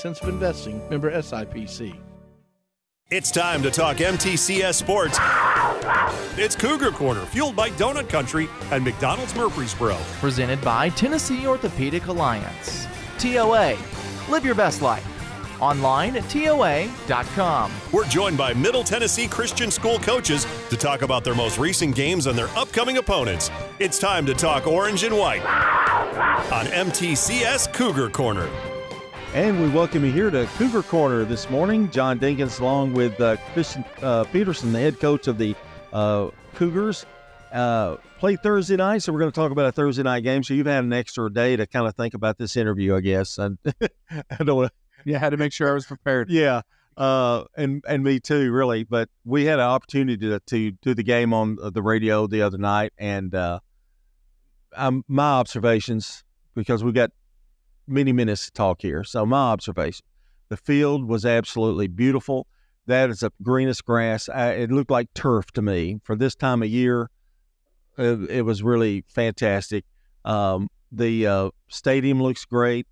Sense of investing, member SIPC. It's time to talk MTCS sports. It's Cougar Corner, fueled by Donut Country and McDonald's Murfreesboro. Presented by Tennessee Orthopedic Alliance. TOA. Live your best life. Online at TOA.com. We're joined by Middle Tennessee Christian School coaches to talk about their most recent games and their upcoming opponents. It's time to talk orange and white on MTCS Cougar Corner. And we welcome you here to Cougar Corner this morning. John Dinkins, along with uh, Christian uh, Peterson, the head coach of the uh, Cougars, uh, play Thursday night. So we're going to talk about a Thursday night game. So you've had an extra day to kind of think about this interview, I guess. And I don't want to. Yeah, I had to make sure I was prepared. Yeah, uh, and and me too, really. But we had an opportunity to to do the game on the radio the other night, and uh, um, my observations because we got many minutes to talk here. So my observation: the field was absolutely beautiful. That is the greenest grass. I, it looked like turf to me for this time of year. It, it was really fantastic. Um, the uh, stadium looks great.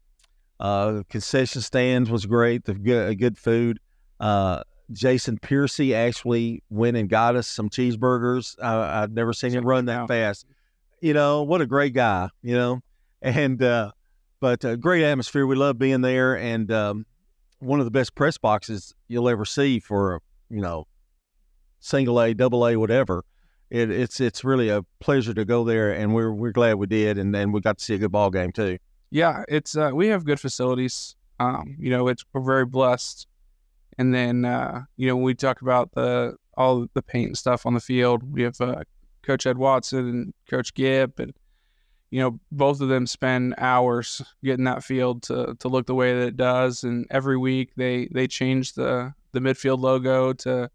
Uh, concession stands was great. The good, good food. Uh, Jason Piercy actually went and got us some cheeseburgers. I, I've never seen him run that fast. You know what a great guy. You know, and uh, but uh, great atmosphere. We love being there, and um, one of the best press boxes you'll ever see for you know single A, double A, whatever. It, it's it's really a pleasure to go there, and we're we're glad we did, and then we got to see a good ball game too. Yeah, it's uh, we have good facilities. Um, you know, it's we're very blessed. And then uh, you know when we talk about the all the paint and stuff on the field, we have uh, Coach Ed Watson and Coach Gibb, and you know both of them spend hours getting that field to to look the way that it does. And every week they they change the the midfield logo to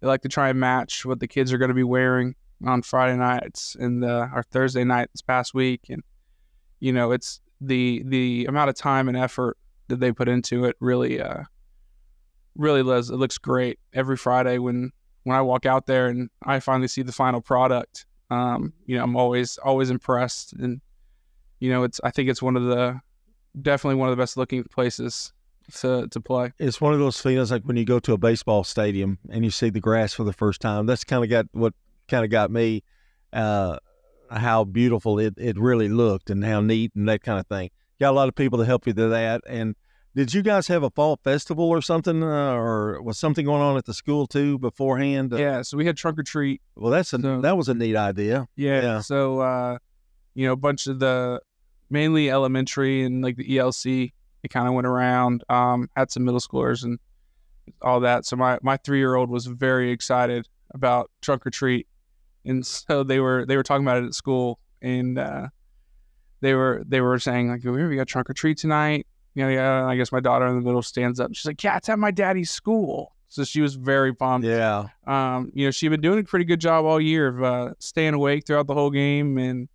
they like to try and match what the kids are going to be wearing on Friday nights and the, our Thursday night this past week. And you know it's the the amount of time and effort that they put into it really uh really does it looks great every Friday when when I walk out there and I finally see the final product um you know I'm always always impressed and you know it's I think it's one of the definitely one of the best looking places to to play It's one of those feelings like when you go to a baseball stadium and you see the grass for the first time. That's kind of got what kind of got me. Uh, how beautiful it, it really looked and how neat and that kind of thing. Got a lot of people to help you do that. And did you guys have a fall festival or something, uh, or was something going on at the school too beforehand? Uh, yeah so we had trunk or treat Well, that's a So- that was a neat idea. Yeah. Yeah. So, uh, you know, a bunch of the mainly elementary and like the ELC, it kind of went around, um, had some middle schoolers and all that. So my, my three year old was very excited about trunk or treat. And so they were, they were talking about it at school and, uh, they were, they were saying like, we got trunk or treat tonight. You know, yeah. I guess my daughter in the middle stands up. She's like, yeah, it's at my daddy's school. So she was very pumped Yeah. um, you know, she'd been doing a pretty good job all year of uh, staying awake throughout the whole game, and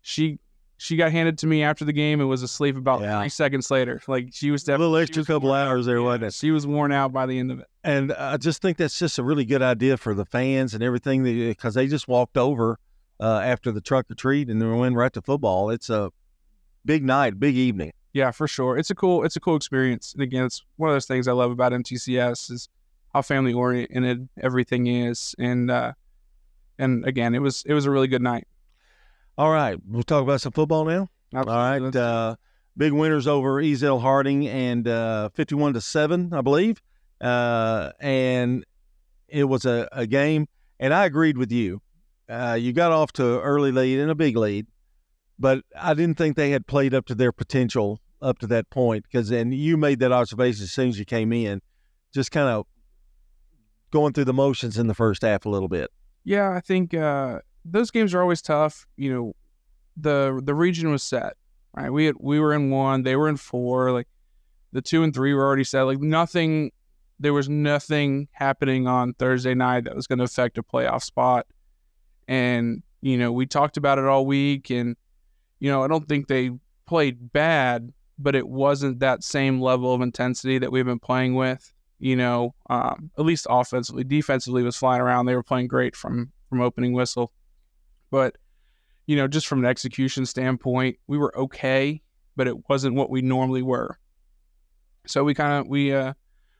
she she got handed to me after the game and was asleep about Yeah. three seconds later. Like she was A definitely little extra couple hours there, wasn't it? She was worn out by the end of it. And I just think that's just a really good idea for the fans and everything because they just walked over uh, after the truck or treat and then went right to football. It's a big night, big evening. Yeah, for sure. It's a cool it's a cool experience. And again, it's one of those things I love about MTCS is how family oriented everything is. And uh, and again, it was it was a really good night. All right, we'll talk about some football now. All right, uh, big winners over Ezell Harding and uh, fifty-one to seven, I believe, uh, and it was a, a game. And I agreed with you. Uh, you got off to an early lead and a big lead, but I didn't think they had played up to their potential up to that point. Because and you made that observation as soon as you came in, just kind of going through the motions in the first half a little bit. Yeah, I think uh, those games are always tough. You know, the the region was set, right? We had, we were in one, they were in four. Like the two and three were already set. Like nothing, there was nothing happening on Thursday night that was going to affect a playoff spot. And you know, we talked about it all week, and you know, I don't think they played bad, but it wasn't that same level of intensity that we've been playing with you know, um, at least offensively. Defensively was flying around. They were playing great from from opening whistle. But, you know, just from an execution standpoint, we were okay, but it wasn't what we normally were. So we kind of we uh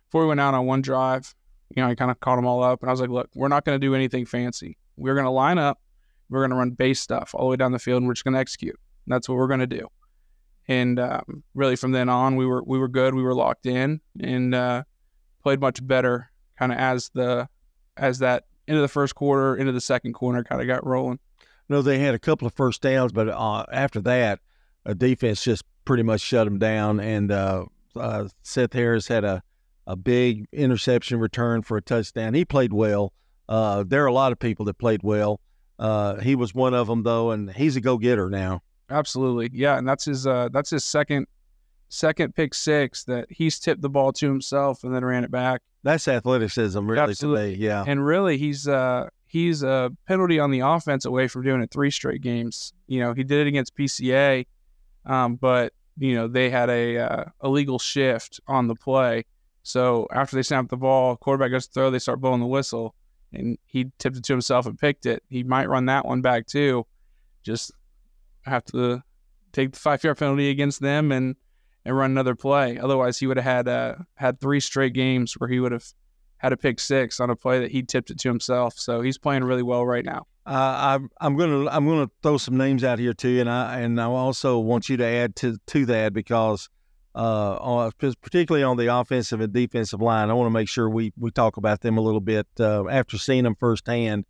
before we went out on one drive, you know, I kind of caught them all up and I was like, look, we're not going to do anything fancy. We're going to line up. We're going to run base stuff all the way down the field, and we're just going to execute. That's what we're going to do. And um, really, from then on, we were we were good. We were locked in and uh, played much better, kind of as the as that into the first quarter, into the second quarter, kind of got rolling. No, they had a couple of first downs, but uh, after that, a defense just pretty much shut them down. And uh, uh, Seth Harris had a a big interception return for a touchdown. He played well. Uh, there are a lot of people that played well. Uh, he was one of them though, and he's a go getter now. Absolutely, yeah, and that's his uh, that's his second second pick six that he's tipped the ball to himself and then ran it back. That's athleticism, really. Absolutely, today. yeah. And really, he's uh, he's a penalty on the offense away from doing it three straight games. You know, he did it against PCA, um, but you know they had a uh, illegal shift on the play so after they snap the ball, quarterback goes to throw, they start blowing the whistle, and he tipped it to himself and picked it. He might run that one back too. Just have to take the five yard penalty against them and and run another play. Otherwise, he would have had uh, had three straight games where he would have had a pick six on a play that he tipped it to himself. So he's playing really well right now. Uh, I'm I'm gonna I'm gonna throw some names out here too, and I and I also want you to add to to that because uh, on, particularly on the offensive and defensive line. I want to make sure we, we talk about them a little bit uh, after seeing them firsthand.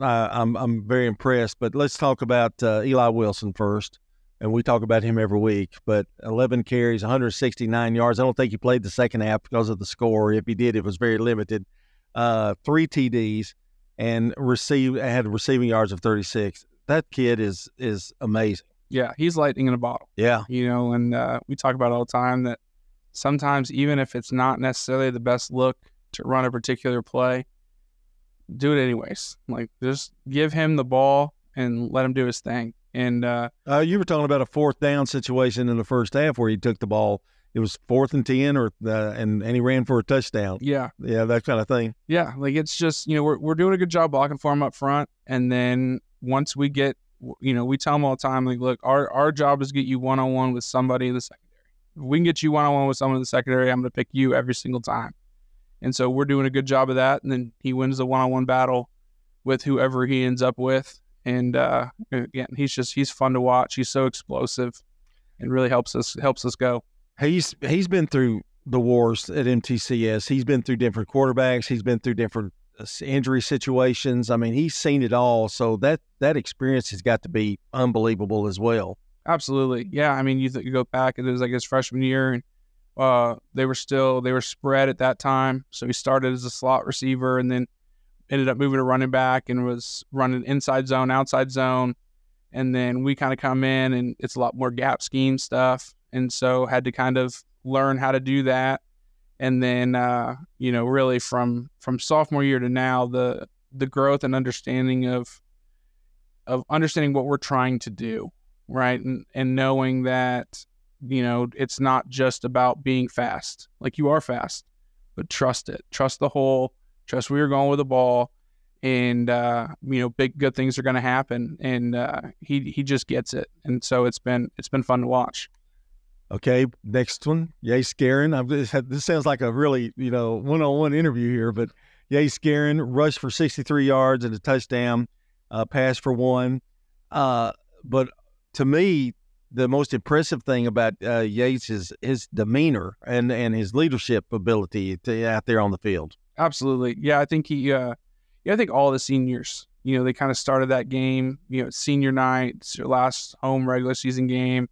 Uh, I'm I'm very impressed. But let's talk about uh, Eli Wilson first, and we talk about him every week. But 11 carries, 169 yards. I don't think he played the second half because of the score. If he did, it was very limited. Uh, three TDs and received had receiving yards of 36. That kid is is amazing. Yeah, he's lightning in a bottle. Yeah. You know, and uh, we talk about all the time that sometimes even if it's not necessarily the best look to run a particular play, do it anyways. Like just give him the ball and let him do his thing. And uh, uh, you were talking about a fourth down situation in the first half where he took the ball. It was fourth and ten, or uh, and and he ran for a touchdown. Yeah, yeah, that kind of thing. Yeah, like it's just you know we're we're doing a good job blocking for him up front, and then once we get you know, we tell them all the time, like, look, our, our job is to get you one on one with somebody in the secondary. If we can get you one on one with someone in the secondary, I'm going to pick you every single time. And so we're doing a good job of that. And then he wins the one on one battle with whoever he ends up with. And uh, again, he's just he's fun to watch. He's so explosive, and really helps us helps us go. He's he's been through the wars at MTCS. He's been through different quarterbacks. He's been through different injury situations. I mean, he's seen it all. So that that experience has got to be unbelievable as well. Absolutely, yeah. I mean, you, th- you go back, it was like his freshman year, and uh, they were still they were spread at that time. So he started as a slot receiver, and then ended up moving to running back, and was running inside zone, outside zone, and then we kind of come in, and it's a lot more gap scheme stuff, and so had to kind of learn how to do that. And then uh, you know really from from sophomore year to now the the growth and understanding of of understanding what we're trying to do right? And and knowing that you know it's not just about being fast. Like you are fast but trust it. Trust the hole. Trust where you're going with the ball. And uh, you know big good things are going to happen. And uh, he he just gets it. And so it's been it's been fun to watch. Okay, next one, Yates Guerin. I'm, this sounds like a really, you know, one-on-one interview here, but Yates Guerin rushed for 63 yards and a touchdown, uh, pass for one. Uh, but to me, the most impressive thing about uh, Yates is his demeanor and, and his leadership ability to, out there on the field. Absolutely, yeah. I think he, uh, yeah, I think all the seniors, you know, they kind of started that game. You know, senior night, it's your last home regular season game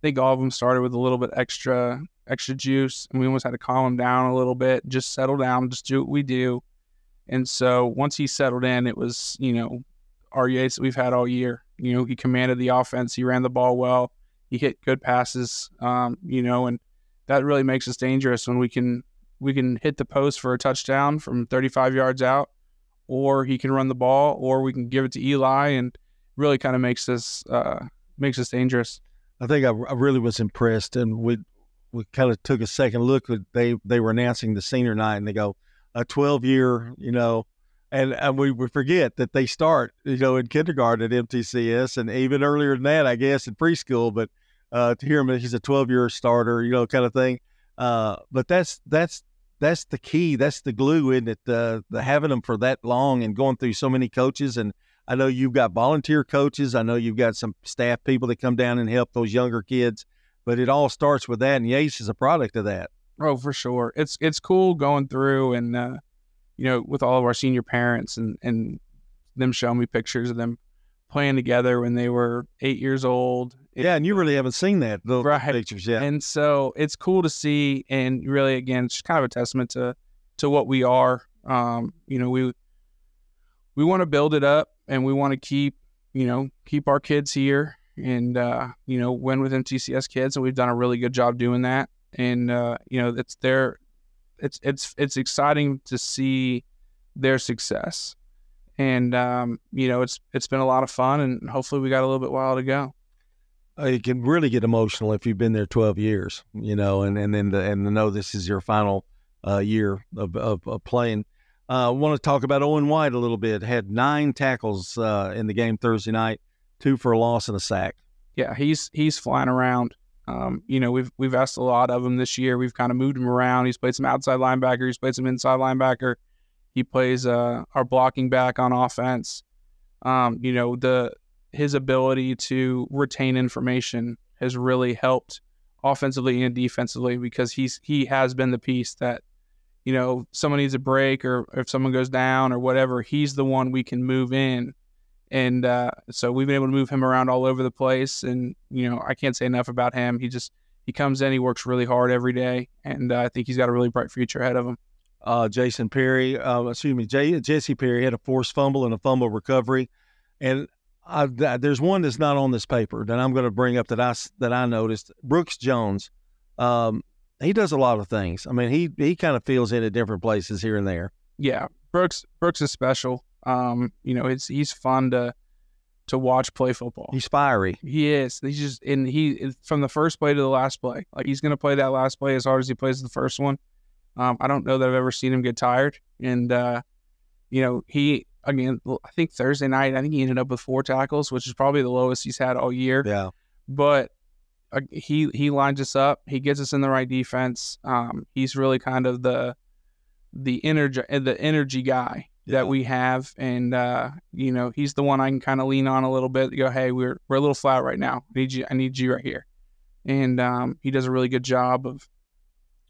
I think all of them started with a little bit extra extra juice, and we almost had to calm him down a little bit, just settle down, just do what we do. And so once he settled in, it was you know our Yates that we've had all year. You know, he commanded the offense, he ran the ball well, he hit good passes, um, you know, and that really makes us dangerous when we can we can hit the post for a touchdown from 35 yards out, or he can run the ball, or we can give it to Eli, and really kind of makes us uh, makes us dangerous. I think I, I really was impressed, and we we kind of took a second look. They they were announcing the senior night, and they go a twelve year, you know, and, and we, we forget that they start, you know, in kindergarten at MTCS, and even earlier than that, I guess, in preschool. But uh, to hear him, he's a twelve year starter, you know, kind of thing. Uh, but that's that's that's the key. That's the glue, isn't it? The the having them for that long and going through so many coaches. And I know you've got volunteer coaches. I know you've got some staff people that come down and help those younger kids. But it all starts with that, and Yates is a product of that. Oh, for sure. It's it's cool going through and uh, you know with all of our senior parents and and them showing me pictures of them playing together when they were eight years old. Yeah, and you really haven't seen that those Right. pictures yet. And so it's cool to see, and really, again, it's kind of a testament to to what we are. Um, you know, we we want to build it up, and we want to keep, you know, keep our kids here, and uh, you know, win with MTCS kids, and we've done a really good job doing that. And uh, you know, it's their, it's it's it's exciting to see their success, and um, you know, it's it's been a lot of fun, and hopefully, we got a little bit while to go. uh, it can really get emotional if you've been there 12 years, you know, and, and then the, and to know this is your final uh, year of, of, of playing. I uh, want to talk about Owen White a little bit. Had nine tackles uh, in the game Thursday night, two for a loss and a sack. yeah, he's he's flying around. Um, you know, we've we've asked a lot of him this year. We've kind of moved him around. He's played some outside linebacker. He's played some inside linebacker. He plays uh, our blocking back on offense. Um, you know, the his ability to retain information has really helped offensively and defensively because he's he has been the piece that you know someone needs a break or if someone goes down or whatever he's the one we can move in. And uh, so we've been able to move him around all over the place and you know i can't say enough about him. He just he comes in he works really hard every day and uh, i think he's got a really bright future ahead of him Uh, Jason Perry, uh, excuse me, J- Jesse Perry had a forced fumble and a fumble recovery. And I, th- there's one that's not on this paper that I'm going to bring up that I, that I noticed. Brooks Jones, um, he does a lot of things. I mean, he, he kind of fills in at different places here and there. yeah brooks brooks is special um, you know it's he's fun to to watch play football He's fiery. He is. He's just and he from the first play to the last play. Like he's gonna play that last play as hard as he plays the first one. Um, I don't know that I've ever seen him get tired. And uh, you know, he again. I think Thursday night. I think he ended up with four tackles, which is probably the lowest he's had all year. Yeah. But uh, he he lines us up. He gets us in the right defense. Um, he's really kind of the the energy the energy guy Yeah. that we have, and uh, you know he's the one I can kind of lean on a little bit. Go, hey, we're we're a little flat right now. I need you. I need you right here, and um, he does a really good job of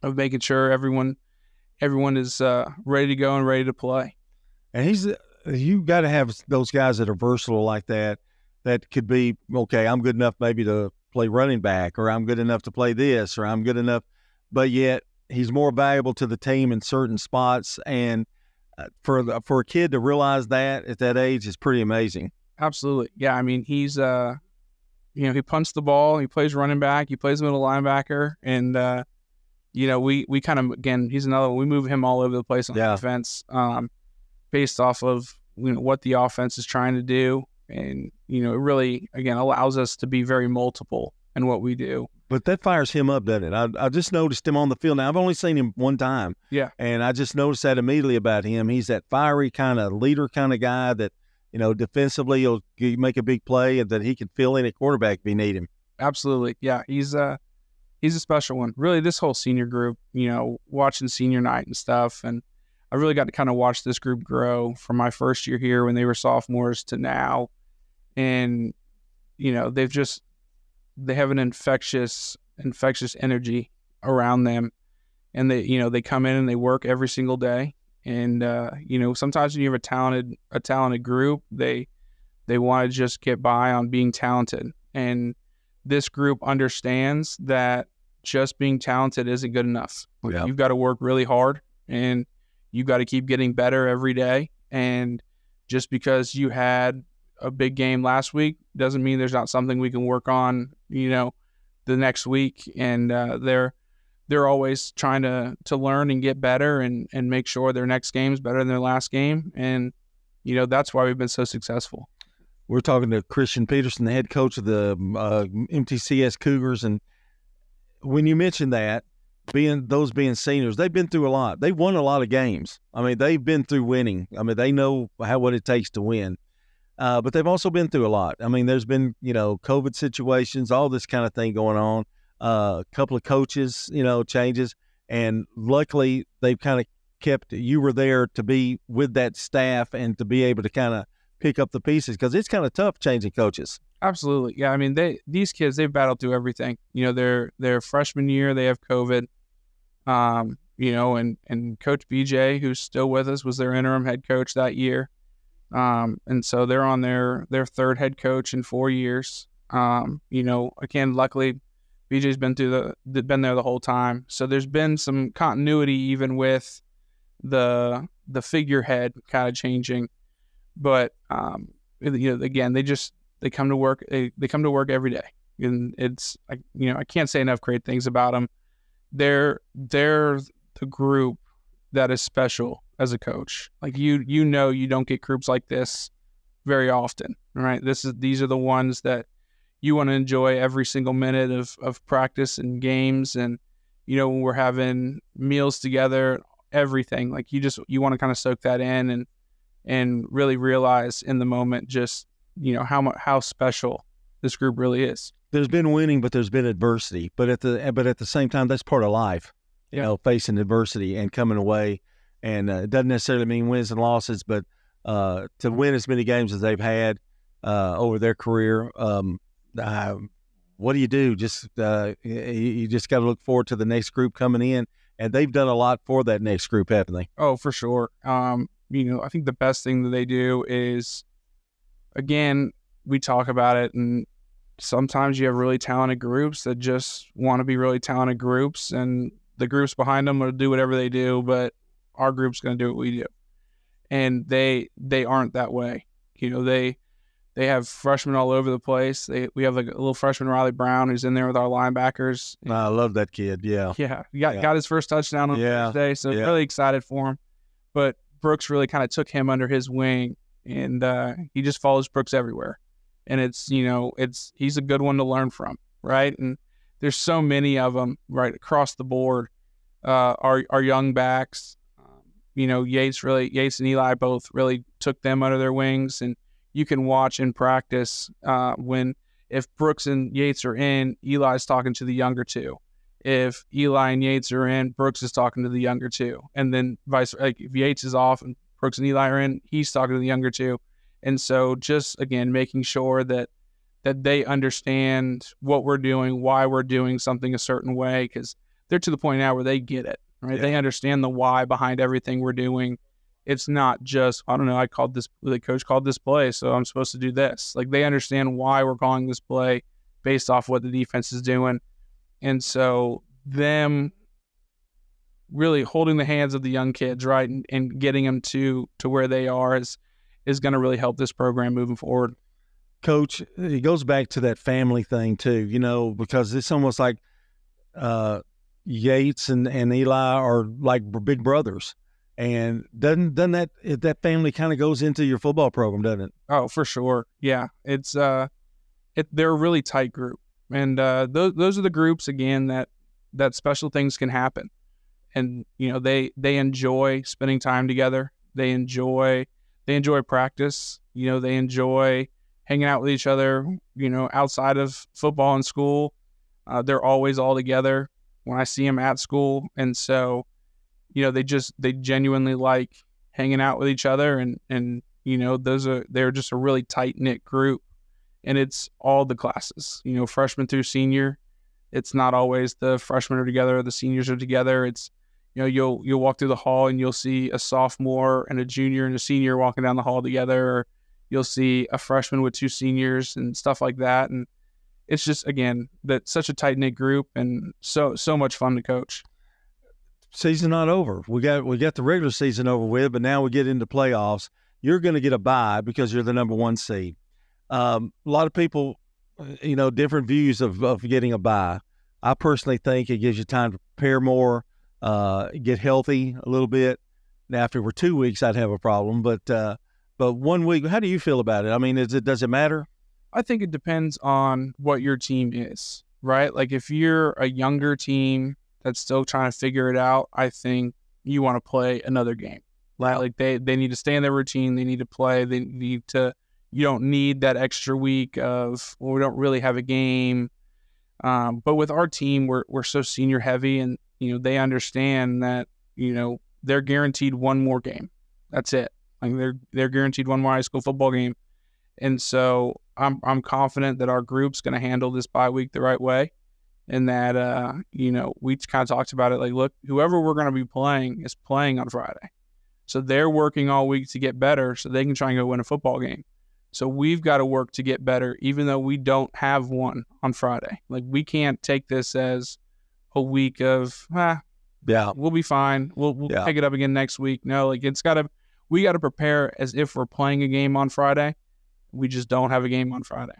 of making sure everyone everyone is uh, ready to go and ready to play. And he's you got to have those guys that are versatile like that. That could be okay. I'm good enough maybe to play running back, or I'm good enough to play this, or I'm good enough. But yet he's more valuable to the team in certain spots. And uh, for for a kid to realize that at that age is pretty amazing. Absolutely. Yeah. I mean, he's, uh, you know, he punts the ball, he plays running back, he plays middle linebacker. And, uh, you know, we, we kind of, again, he's another one. We move him all over the place on Yeah. defense um, based off of, you know, what the offense is trying to do. And, you know, it really, again, allows us to be very multiple in what we do. But that fires him up, doesn't it? I, I just noticed him on the field. Now I've only seen him one time. Yeah. And I just noticed that immediately about him. He's that fiery kind of leader kind of guy that, you know, defensively he'll make a big play and that he can fill in at quarterback if you need him. Absolutely. Yeah. He's, uh, he's a special one. Really, this whole senior group, you know, watching senior night and stuff. And I really got to kind of watch this group grow from my first year here when they were sophomores to now. And, you know, they've just, they have an infectious, infectious energy around them. And they, you know, they come in and they work every single day. And, uh, you know, sometimes when you have a talented, a talented group, they, they want to just get by on being talented. And, this group understands that just being talented isn't good enough. Yeah. You've got to work really hard and you've got to keep getting better every day. And just because you had a big game last week doesn't mean there's not something we can work on, you know, the next week. And uh, they're they're always trying to to learn and get better and and make sure their next game is better than their last game. And you know that's why we've been so successful. We're talking to Christian Peterson, the head coach of the uh, MTCS Cougars, and when you mentioned that, being those being seniors, they've been through a lot. They've won a lot of games. I mean, they've been through winning. I mean, they know how what it takes to win. Uh, but they've also been through a lot. I mean, there's been you know COVID situations, all this kind of thing going on. uh, a couple of coaches, you know, changes, and luckily they've kind of kept. You were there to be with that staff and to be able to kind of pick up the pieces because it's kind of tough changing coaches. Absolutely. Yeah. I mean, they these kids they've battled through everything. You know, their their freshman year they have COVID. Um, you know, and and Coach BJ, who's still with us, was their interim head coach that year. Um, and so they're on their their third head coach in four years. Um, you know, again, luckily BJ's been through the been there the whole time. So there's been some continuity even with the the figurehead kind of changing. But um, you know, again, they just they come to work. They, they come to work every day, and it's I, you know I can't say enough great things about them. They're they're the group that is special as a coach. Like you you know you don't get groups like this very often, right? This is these are the ones that you want to enjoy every single minute of of practice and games and you know when we're having meals together, everything. Like you just you want to kind of soak that in and and really realize in the moment just you know how how special this group really is. There's been winning, but there's been adversity. But at the but at the same time, that's part of life. You know, facing adversity and coming away, and uh, it doesn't necessarily mean wins and losses, but uh, to win as many games as they've had uh, over their career. Um, uh, what do you do? Just uh, you, you just got to look forward to the next group coming in, and they've done a lot for that next group, haven't they? Oh, for sure. Um, you know, I think the best thing that they do is, again, we talk about it, and sometimes you have really talented groups that just want to be really talented groups, and the groups behind them will do whatever they do, but our group's going to do what we do, and they they aren't that way. You know, they they have freshmen all over the place. They we have like a little freshman Riley Brown who's in there with our linebackers. I love that kid. Yeah, Yeah, he got, Yeah. got his first touchdown on Yeah, Thursday, so yeah. really excited for him. But Brooks really kind of took him under his wing, and uh, he just follows Brooks everywhere. And it's you know it's he's a good one to learn from, right? And there's so many of them right across the board. Uh, our our young backs, um, you know Yates really Yates and Eli both really took them under their wings, and you can watch in practice uh, when if Brooks and Yates are in, Eli's talking to the younger two if Eli and Yates are in, Brooks is talking to the younger two, and then vice like if Yates is off and Brooks and Eli are in, he's talking to the younger two, and so just again making sure that that they understand what we're doing, why we're doing something a certain way, because they're to the point now where they get it, right? Yeah. They understand the why behind everything we're doing. It's not just I don't know. I called this the coach called this play, so I'm supposed to do this. Like they understand why we're calling this play based off what the defense is doing. And so them really holding the hands of the young kids, right, and, and getting them to to where they are is is going to really help this program moving forward. coach it goes back to that family thing too you know because it's almost like uh yates and, and eli are like big brothers and doesn't doesn't that that family kind of goes into your football program doesn't it Oh, for sure. Yeah, it's uh, it they're a really tight group, and uh, those those are the groups again that that special things can happen, and you know they they enjoy spending time together. They enjoy they enjoy practice. You know they enjoy hanging out with each other. You know outside of football and school, uh, they're always all together. When I see them at school, and so you know they just they genuinely like hanging out with each other and and you know those are they're just a really tight knit group and it's all the classes you know freshman through senior. It's not always the freshmen are together or the seniors are together. It's you know you'll you'll walk through the hall and you'll see a sophomore and a junior and a senior walking down the hall together or you'll see a freshman with two seniors and stuff like that. And it's just again that such a tight knit group and so so much fun to coach. Season not over. We got we got the regular season over with but now we get into playoffs. You're going to get a bye because you're the number one seed um, a lot of people uh, you know different views of, of getting a buy. i personally think it gives you time to prepare more uh, get healthy a little bit now if it were two weeks i'd have a problem but uh, but one week how do you feel about it i mean is it does it matter I think it depends on what your team is, right? Like if you're a younger team that's still trying to figure it out, I think you want to play another game. Like, like they they need to stay in their routine, they need to play, they need to you don't need that extra week of well, we don't really have a game. Um, but with our team, we're we're so senior heavy, and you know they understand that you know they're guaranteed one more game. That's it. Like they're they're guaranteed one more high school football game, and so I'm I'm confident that our group's going to handle this bye week the right way, and that uh you know we kind of talked about it. Like, look, whoever we're going to be playing is playing on Friday, so they're working all week to get better, so they can try and go win a football game. So we've got to work to get better, even though we don't have one on Friday. Like we can't take this as a week of ah, Yeah. we'll be fine. We'll we'll Yeah. pick it up again next week. No, like it's got to we got to prepare as if we're playing a game on Friday. We just don't have a game on Friday.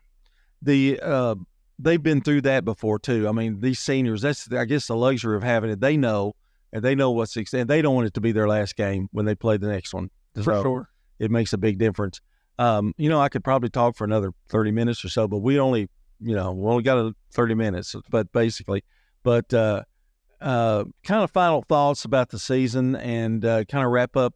the uh, they've been through that before too. I mean, these seniors, that's I guess the luxury of having it. They know and they know what's ex- and they don't want it to be their last game when they play the next one. For So sure. it makes a big difference. Um, you know, I could probably talk for another thirty minutes or so, but we only, you know, we only got a thirty minutes. But basically, but uh, uh, kind of final thoughts about the season and uh, kind of wrap up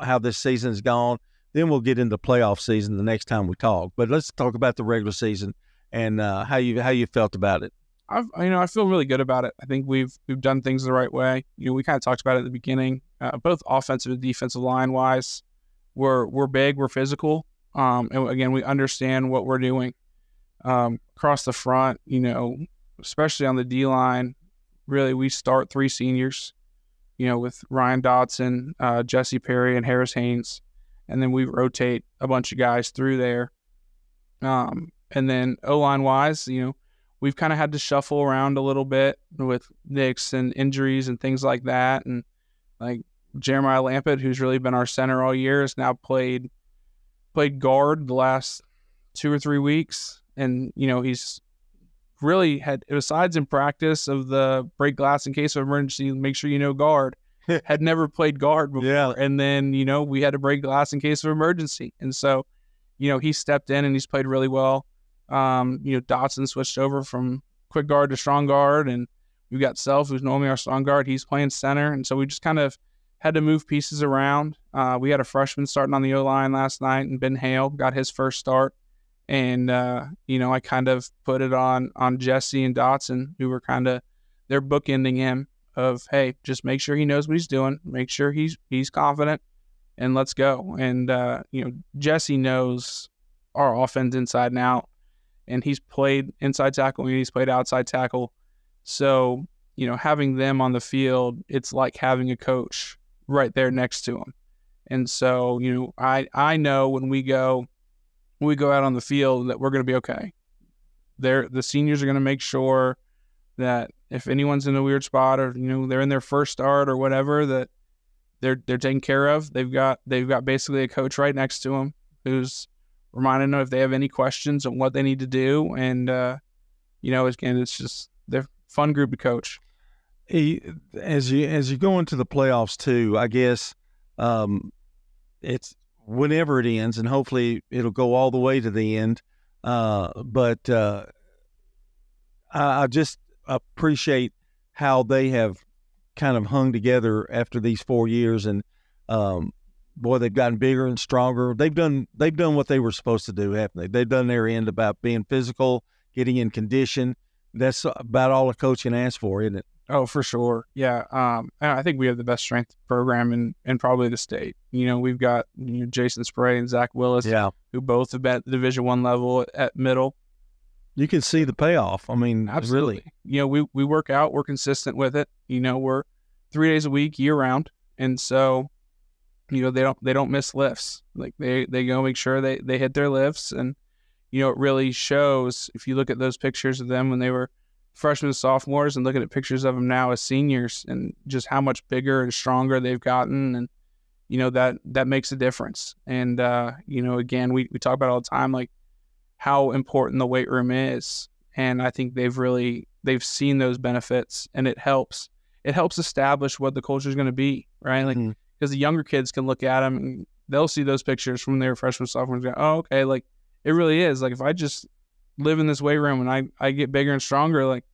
how this season's gone. Then we'll get into playoff season the next time we talk. But let's talk about the regular season and uh, how you how you felt about it. I've you know I feel really good about it. I think we've we've done things the right way. You know, we kind of talked about it at the beginning, uh, both offensive and defensive line wise. We're we're big, we're physical, um, and again we understand what we're doing. Um, across the front, you know, especially on the D line, really we start three seniors, you know, with Ryan Dodson, uh, Jesse Perry, and Harris Haynes, and then we rotate a bunch of guys through there. Um, and then O line wise, you know we've kind of had to shuffle around a little bit with nicks and injuries and things like that. And like Jeremiah Lampett, who's really been our center all year, has now played played guard the last two or three weeks, and you know he's really had besides in practice of the break glass in case of emergency, make sure you know guard. had never played guard before, Yeah. and then you know we had to break glass in case of emergency, and so you know he stepped in and he's played really well. Um, you know, Dotson switched over from quick guard to strong guard, and we've got Self, who's normally our strong guard. He's playing center, and so we just kind of had to move pieces around. Uh, we had a freshman starting on the O line last night, and Ben Hale got his first start. And uh, you know, I kind of put it on on Jesse and Dotson, who were kind of they're bookending him of, hey, just make sure he knows what he's doing, make sure he's he's confident, and let's go. And uh, you know, Jesse knows our offense inside and out and he's played inside tackle and he's played outside tackle. So, you know, having them on the field, it's like having a coach right there next to him. And so, you know, I I know when we go when we go out on the field that we're going to be okay. They're the seniors are going to make sure that if anyone's in a weird spot or you know they're in their first start or whatever that they're they're taken care of. They've got they've got basically a coach right next to them who's reminding them if they have any questions on what they need to do. And, uh, you know, again, it's just they're fun group to coach. He, as you as you go into the playoffs too, I guess um, it's whenever it ends, and hopefully it'll go all the way to the end. Uh, but uh, I, I just appreciate how they have kind of hung together after these four years, and um, boy, they've gotten bigger and stronger. They've done they've done what they were supposed to do, haven't they? They've done their end about being physical, getting in condition. That's about all a coach can ask for, isn't it? Oh, for sure. Yeah. Um, I think we have the best strength program in, in probably the state. You know, we've got you know, Jason Spray and Zach Willis, Yeah, who both have been at the Division One level at middle. you can see the payoff. I mean, Absolutely. really. You know, we, we work out, we're consistent with it. You know, we're three days a week, year round. And so, you know, they don't they don't miss lifts. Like they, they go make sure they, they hit their lifts and you know, it really shows if you look at those pictures of them when they were freshmen sophomores and looking at pictures of them now as seniors and just how much bigger and stronger they've gotten and you know that that makes a difference. And uh, you know, again, we, we talk about all the time like how important the weight room is. And I think they've really they've seen those benefits and it helps. It helps establish what the culture is going to be, right? Like because the younger kids can look at them and they'll see those pictures from their freshmen sophomores and go, oh, okay, like it really is. Like if I just live in this weight room and I, I get bigger and stronger, like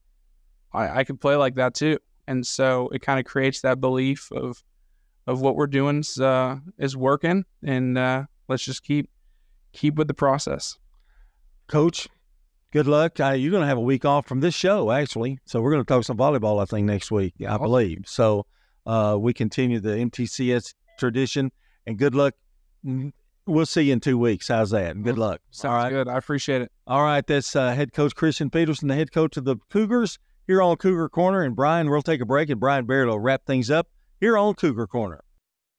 I, I could play like that too. And so it kind of creates that belief of of what we're doing is, uh, is working and uh, let's just keep keep with the process. Coach, good luck. Uh, you're going to have a week off from this show, actually. So we're going to talk some volleyball, I think, next week, I believe. So uh, we continue the MTCS tradition, and good luck. Mm, We'll see you in two weeks. How's that? Good luck. Sounds All right. good. I appreciate it. All right. That's uh, head coach Christian Peterson, the head coach of the Cougars here on Cougar Corner. And Brian, we'll take a break, and Brian Barrett will wrap things up here on Cougar Corner.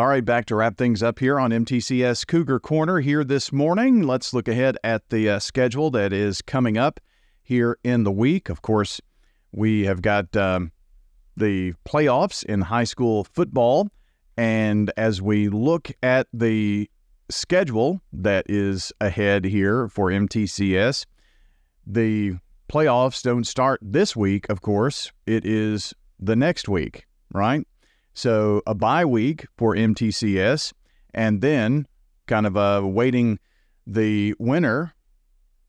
All right, back to wrap things up here on MTCS Cougar Corner here this morning. Let's look ahead at the uh, schedule that is coming up here in the week. Of course, we have got um, the playoffs in high school football. And as we look at the schedule that is ahead here for MTCS, the playoffs don't start this week, of course. It is the next week, right? So a bye week for MTCS, and then kind of uh, waiting the winner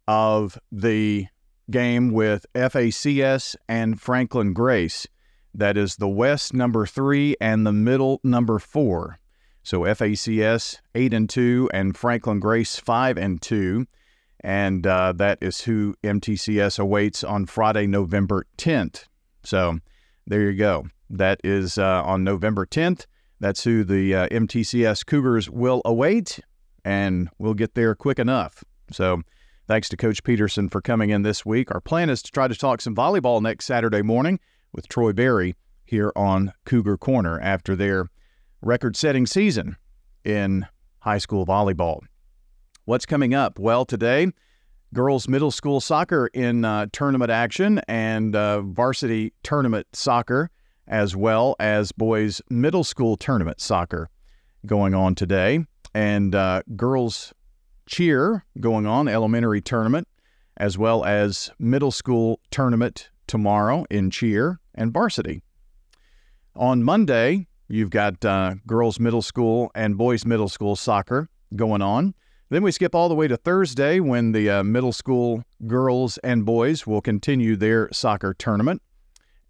of the game with FACS and Franklin Grace. That is the West number three and the middle number four. So FACS eight and two and Franklin Grace five and two, and uh, that is who MTCS awaits on Friday, November 10th. So there you go. That is uh, on November 10th. That's who the uh, MTCS Cougars will await, and we'll get there quick enough. So, thanks to Coach Peterson for coming in this week. Our plan is to try to talk some volleyball next Saturday morning with Troy Berry here on Cougar Corner after their record setting season in high school volleyball. What's coming up? Well, today, girls middle school soccer in uh, tournament action and uh, varsity tournament soccer as well as boys middle school tournament soccer going on today, and uh, girls cheer going on, elementary tournament, as well as middle school tournament tomorrow in cheer and varsity. On Monday, you've got uh, girls middle school and boys middle school soccer going on. Then we skip all the way to Thursday when the uh, middle school girls and boys will continue their soccer tournament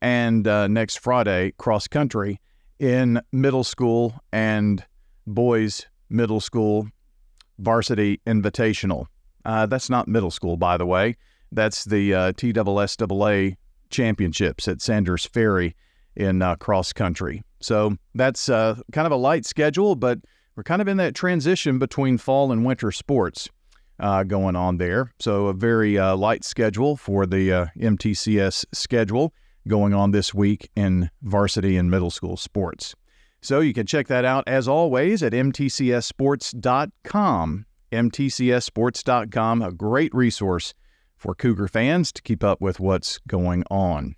and uh, next Friday, cross country in middle school and boys middle school varsity invitational. Uh, that's not middle school, by the way. That's the uh, TSSAA championships at Sanders Ferry in uh, cross country. So that's uh, kind of a light schedule, but we're kind of in that transition between fall and winter sports uh, going on there. So a very uh, light schedule for the uh, MTCS schedule going on this week in varsity and middle school sports. So you can check that out as always at mtcsports.com. mtcsports.com, a great resource for Cougar fans to keep up with what's going on.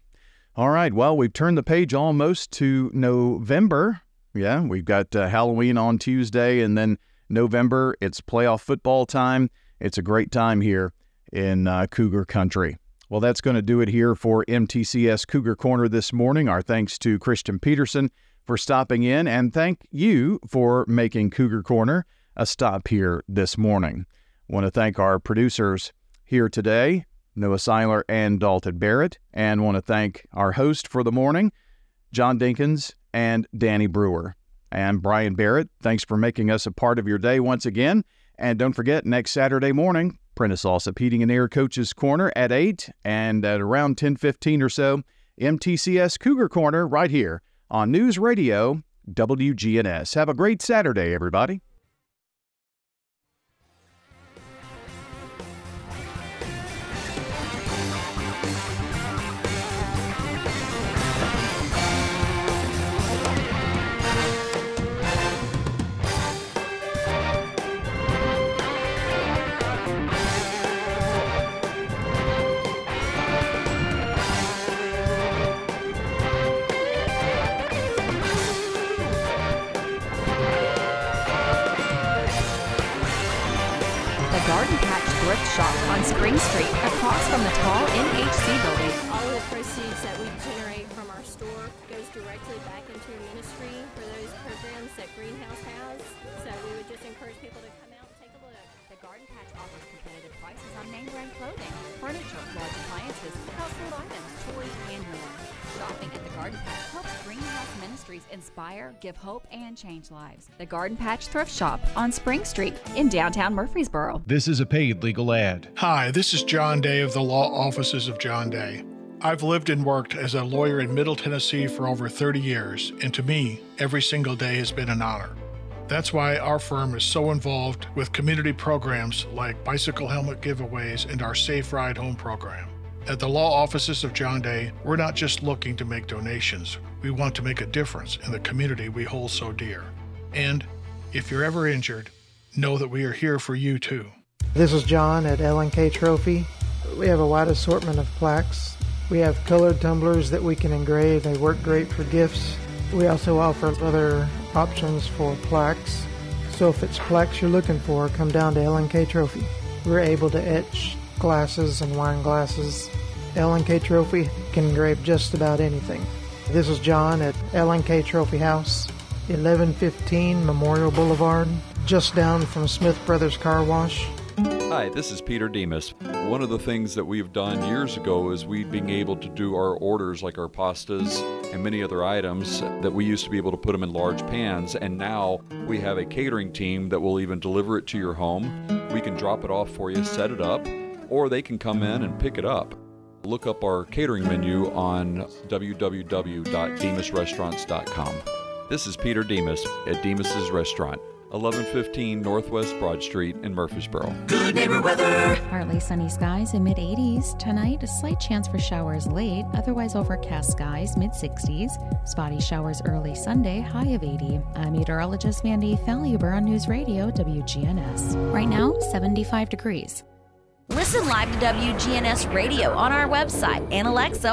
All right, well, we've turned the page almost to November. Yeah, we've got uh, Halloween on Tuesday, and then November, it's playoff football time. It's a great time here in uh, Cougar Country. Well, that's going to do it here for MTCS Cougar Corner this morning. Our thanks to Christian Peterson for stopping in, and thank you for making Cougar Corner a stop here this morning. I Want to thank our producers here today, Noah Seiler and Dalton Barrett, and want to thank our host for the morning, John Dinkins and Danny Brewer. And Brian Barrett, thanks for making us a part of your day once again. And don't forget, next Saturday morning, Prentice Allsup Heating and Air Coach's Corner at 8 and at around 10.15 or so, MTCS Cougar Corner right here on News Radio WGNS. Have a great Saturday, everybody. Prices name brand clothing, furniture, large appliances, household items, toys, and more. Shopping at the Garden Patch helps Greenhouse Ministries inspire, give hope, and change lives. The Garden Patch Thrift Shop on Spring Street in downtown Murfreesboro. This is a paid legal ad. Hi, this is John Day of the Law Offices of John Day. I've lived and worked as a lawyer in Middle Tennessee for over 30 years, and to me, every single day has been an honor. That's why our firm is so involved with community programs like bicycle helmet giveaways and our Safe Ride Home program. At the law offices of John Day, we're not just looking to make donations, we want to make a difference in the community we hold so dear. And if you're ever injured, know that we are here for you too. This is John at L&K Trophy. We have a wide assortment of plaques. We have colored tumblers that we can engrave. They work great for gifts. We also offer other options for plaques. So if it's plaques you're looking for, come down to L&K Trophy. We're able to etch glasses and wine glasses. L&K Trophy can engrave just about anything. This is John at L&K Trophy House, 1115 Memorial Boulevard, just down from Smith Brothers Car Wash. Hi, this is Peter Demos. One of the things that we've done years ago is we being able to do our orders like our pastas and many other items that we used to be able to put them in large pans and now we have a catering team that will even deliver it to your home. We can drop it off for you, set it up, or they can come in and pick it up. Look up our catering menu on www.demosrestaurants.com. This is Peter Demos at Demos's Restaurant. 1115 Northwest Broad Street in Murfreesboro. Good neighbor weather. Partly sunny skies in mid 80s. Tonight, a slight chance for showers late, otherwise overcast skies mid 60s. Spotty showers early Sunday, high of 80. I'm meteorologist Mandy Faluber on News Radio WGNS. Right now, 75 degrees. Listen live to WGNS Radio on our website and Alexa